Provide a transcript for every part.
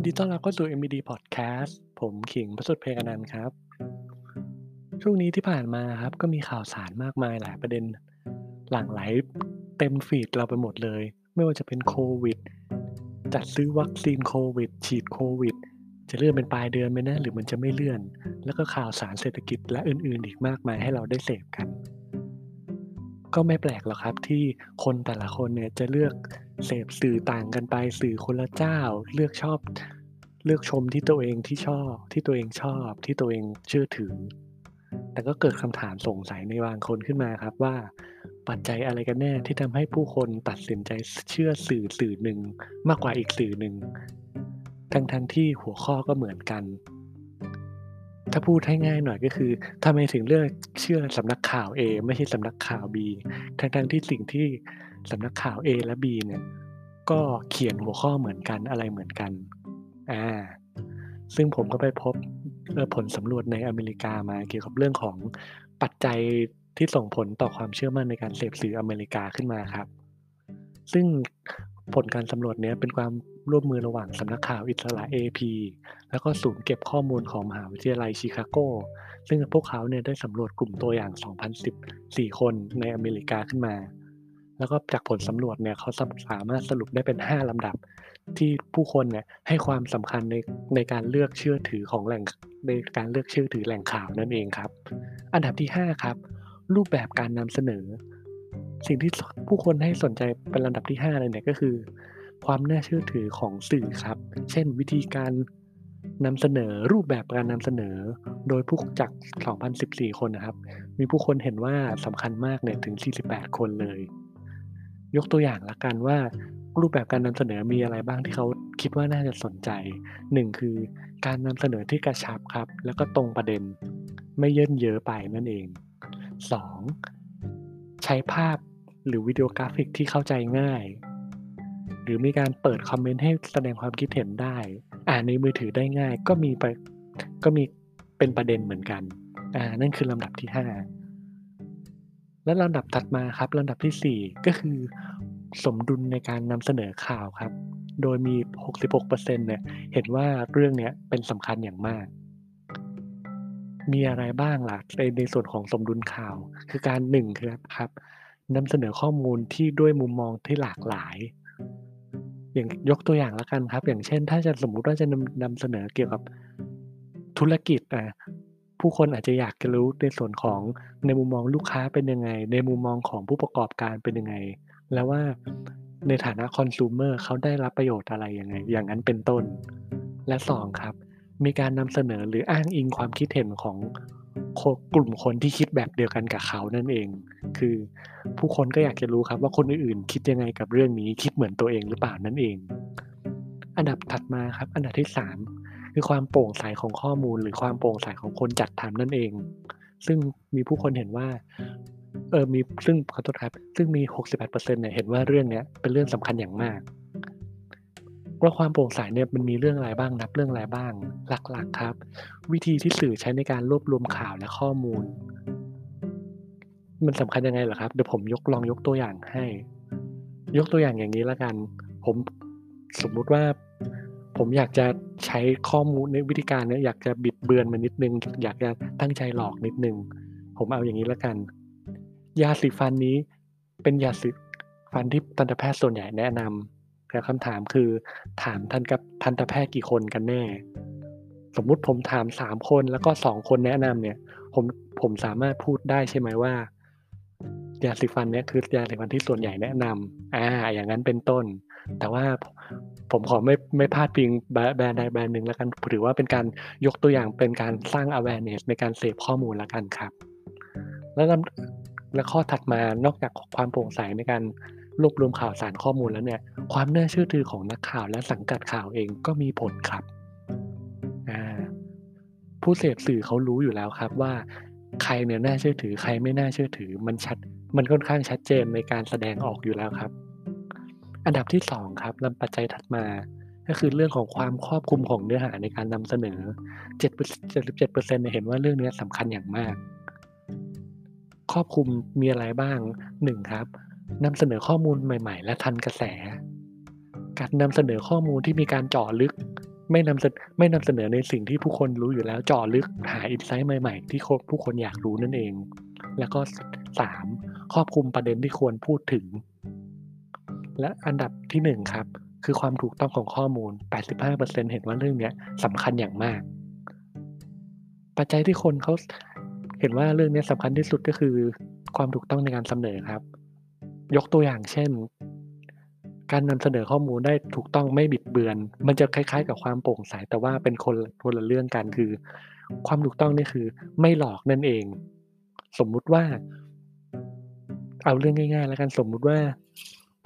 นดีต้อนรับเข้าสู่ MBD Podcast ผมขิงประสุทธิ์เพกนันครับ ช่วงนี้ที่ผ่านมาครับ ก็มีข่าวสารมากมายหลายประเด็นหลั่งไหลเต็มฟีดเราไปหมดเลย ไม่ว่าจะเป็นโควิด จัดซื้อวัคซีนโควิด ฉีดโควิด จะเลื่อนเป็นปลายเดือนไหมนะ หรือมันจะไม่เลื่อน แล้วก็ข่าวสารเศรษฐกิจและอื่น ๆ อีกมากมายให้เราได้เสพกัน ก็ไม่แปลกหรอกครับที่คนแต่ละคนเนี่ยจะเลือก เสพสื่อต่างกันไปสื่อคนละเจ้า เลือกชอบ เลือกชมที่ตัวเองที่ชอบ ที่ตัวเองชอบ ที่ตัวเองเชื่อถือ แต่ก็เกิดคำถามสงสัยในบางคนขึ้นมาครับว่า ปัจจัยอะไรกันแน่ที่ทำให้ผู้คนตัดสินใจเชื่อสื่อสื่อหนึ่งมากกว่าอีกสื่อหนึ่งทั้งทั้งที่หัวข้อก็เหมือนกัน ถ้าพูดให้ง่ายหน่อยก็คือทำไมถึงเลือกเชื่อสำนักข่าว A ไม่ใช่สำนักข่าว B ทั้งทั้งที่สิ่งที่ สำนักข่าว A และ B เนี่ยก็เขียนหัวข้อเหมือนกันอะไรเหมือนกันอ่าซึ่งผมก็ไปพบผลสำรวจในอเมริกามาเกี่ยวกับเรื่องของปัจจัยที่ส่งผลต่อความเชื่อมั่นในการเสพสื่ออเมริกาขึ้นมาครับ ซึ่งผลการสำรวจนี้เป็นความร่วมมือระหว่างสำนักข่าวอิสระ AP แล้วก็ศูนย์เก็บข้อมูลของมหาวิทยาลัยชิคาโก ซึ่งพวกเขาเนี่ยได้สำรวจกลุ่มตัวอย่าง 2,014 คนในอเมริกาขึ้นมา แล้วก็จากผลสำรวจเนี่ยเขาสามารถสรุปได้เป็น 5ลำดับ ที่ผู้คนเนี่ยให้ความสำคัญในในการเลือกเชื่อถือของแหล่งในการเลือกเชื่อถือแหล่งข่าวนั่นเองครับ อันดับที่ 5 ครับ รูปแบบการนำเสนอ สิ่งที่ผู้คนให้สนใจเป็นลำดับที่5เลยเนี่ยก็คือ ความน่าเชื่อถือของสื่อครับ เช่น วิธีการนำเสนอรูปแบบการนำเสนอ โดยผู้จาก 2,014 คนนะครับ มีผู้คนเห็นว่าสำคัญมากเนี่ยถึง 48 คนเลย ยกตัวอย่างละกันว่ารูปแบบการนำเสนอมีอะไรบ้างที่เขาคิดว่าน่าจะสนใจ 1 คือการนำเสนอที่กระชับครับ แล้วก็ตรงประเด็นไม่เยินเยอะไปนั่นเอง 2. ใช้ภาพหรือวิดีโอกราฟิกที่เข้าใจง่าย หรือมีการเปิดคอมเมนต์ให้แสดงความคิดเห็นได้ อ่านในมือถือได้ง่าย ก็มีไปก็มีเป็นประเด็นเหมือนกัน อ่านั่นคือลำดับที่ 5 และลำดับถัดมาครับลำดับที่ 4 ก็คือ สมดุลในการนำเสนอข่าวครับ โดยมี 66%เนี่ยเห็นว่าเรื่องนี้เป็นสำคัญอย่างมาก มีอะไรบ้างล่ะในในส่วนของสมดุลข่าว คือการหนึ่งคือครับนำเสนอข้อมูลที่ด้วยมุมมองที่หลากหลาย อย่างยกตัวอย่างละกันครับ อย่างเช่น ถ้าจะสมมุติว่าจะนำนำเสนอเกี่ยวกับธุรกิจอะ ผู้คนอาจจะอยากจะรู้ในส่วนของในมุมมองลูกค้าเป็นยังไง ในมุมมองของผู้ประกอบการเป็นยังไง แล้วว่าในฐานะคอน sumer เขาได้รับประโยชน์อะไรยังไง อย่างนั้นเป็นต้น และ 2 ครับ มีการนำเสนอหรืออ้างอิงความคิดเห็นของกลุ่มคนที่คิดแบบเดียวกันกับเขานั่นเอง คือผู้คนก็อยากจะรู้ครับว่าคนอื่นๆ คิดยังไงกับเรื่องนี้ คิดเหมือนตัวเองหรือเปล่านั่นเอง อันดับถัดมาครับ อันดับที่ 3 คือความโปร่งใสของข้อมูล หรือความโปร่งใสของคนจัดทำนั่นเอง ซึ่งมีผู้คนเห็นว่าเออมีซึ่งขอโทษครับ ซึ่งมี 68%เนี่ยเห็นว่าเรื่องเนี้ยเป็นเรื่องสำคัญอย่างมากว่าความโปร่งใสเนี่ยมันมีเรื่องอะไรบ้างนับเรื่องอะไรบ้าง หลักๆครับ วิธีที่สื่อใช้ในการรวบรวมข่าวและข้อมูล มันสำคัญยังไงเหรอครับเดี๋ยวผมยกลองยกตัวอย่างให้ ยกตัวอย่างอย่างนี้ละกัน ผมสมมุติว่า ผมอยากจะใช้ข้อมูลในวิธีการเนี่ยอยากจะบิดเบือนมันนิดนึง อยากจะตั้งใจหลอกนิดนึง ผมเอาอย่างนี้ละกัน ยาสีฟันนี้เป็นยาสีฟันที่ทันตแพทย์ส่วนใหญ่แนะนำแต่คำถามคือถามทันกับทันตแพทย์กี่คนกันแน่ สมมุติผมถามสามคนแล้วก็สองคนแนะนำเนี่ย ผมผมสามารถพูดได้ใช่ไหมว่ายาสีฟันเนี่ยคือยาสีฟันที่ส่วนใหญ่แนะนำอ่า อย่างนั้นเป็นต้น แต่ว่า ผมขอไม่ไม่พลาดพิงแบรนด์ใดแบรนด์หนึ่งแล้วกันถือว่าเป็นการยกตัวอย่างเป็นการสร้าง awareness ในการเสพข้อมูลแล้วกันครับ แล้วและข้อถัดมานอกจากความโปร่งใสในการรวบรวมข่าวสารข้อมูลแล้วเนี่ย ความน่าเชื่อถือของนักข่าวและสังกัดข่าวเองก็มีผลครับผู้เสพสื่อเขารู้อยู่แล้วครับว่า ใครเนี่ยน่าเชื่อถือ ใครไม่น่าเชื่อถือ มันชัดมันค่อนข้างชัดเจนในการแสดงออกอยู่แล้วครับ อันดับที่2ครับลำปัจจัยถัดมาก็คือเรื่องของความครอบคลุมของเนื้อหาในการนำเสนอ 77%เห็นว่าเรื่องนี้สำคัญอย่างมาก ครอบคลุมมีอะไรบ้าง 1 ครับนำเสนอข้อมูลใหม่ ๆ และทันกระแส การนำเสนอข้อมูลที่มีการเจาะลึก ไม่นำเสนไม่นำเสนอในสิ่งที่ผู้คนรู้อยู่แล้วเจาะลึกหาอินไซต์ใหม่ ๆ ที่ผู้คนอยากรู้นั่นเอง แล้วก็สามครอบคลุมประเด็นที่ควรพูดถึง และอันดับที่หนึ่งครับ คือความถูกต้องของข้อมูล 85%เห็นว่าเรื่องนี้สำคัญอย่างมาก ปัจจัยที่คนเขาเห็นว่าเรื่องนี้สำคัญที่สุดก็คือ ความถูกต้องในการเสนอครับ ยกตัวอย่างเช่น การนำเสนอข้อมูลได้ถูกต้องไม่บิดเบือน มันจะคล้ายๆ กับความโปร่งใสแต่ว่าเป็นคนคนละเรื่องกันคือ ความถูกต้องนี่คือ ไม่หลอกนั่นเอง สมมุติว่า เอาเรื่องง่าย ๆ แล้วกันสมมุติว่า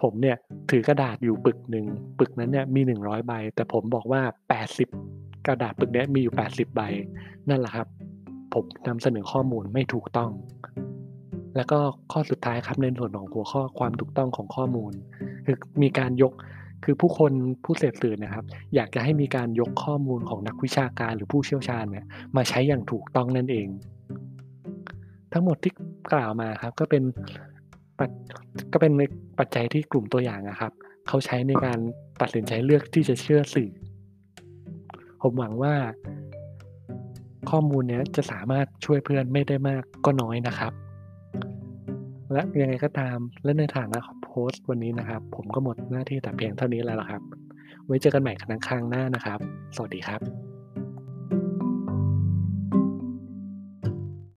ผมเนี่ยถือกระดาษอยู่ปึกหนึ่งปึกนั้นเนี่ยมีหนึ่งร้อยใบ แต่ผมบอกว่าแปดสิบกระดาษปึกนี้มีอยู่แปดสิบใบ นั่นแหละครับ ผมนำเสนอข้อมูลไม่ถูกต้อง แล้วก็ข้อสุดท้ายครับในส่วนของหัวข้อความถูกต้องของข้อมูล คือมีการยกคือผู้คนผู้เสพสื่อนะครับ อยากจะให้มีการยกข้อมูลของนักวิชาการหรือผู้เชี่ยวชาญเนี่ยมาใช้อย่างถูกต้องนั่นเอง ทั้งหมดที่กล่าวมาครับก็เป็น ก็เป็นปัจจัยที่กลุ่มตัวอย่างนะครับ เขาใช้ในการตัดสินใจเลือกที่จะเชื่อสื่อ ผมหวังว่าข้อมูลเนี้ยจะสามารถช่วยเพื่อนไม่ได้มากก็น้อยนะครับ และยังไงก็ตามและในฐานะโพสต์วันนี้นะครับ ผมก็หมดหน้าที่แต่เพียงเท่านี้แล้วครับ ไว้เจอกันใหม่ครั้งข้างหน้านะครับ สวัสดีครับ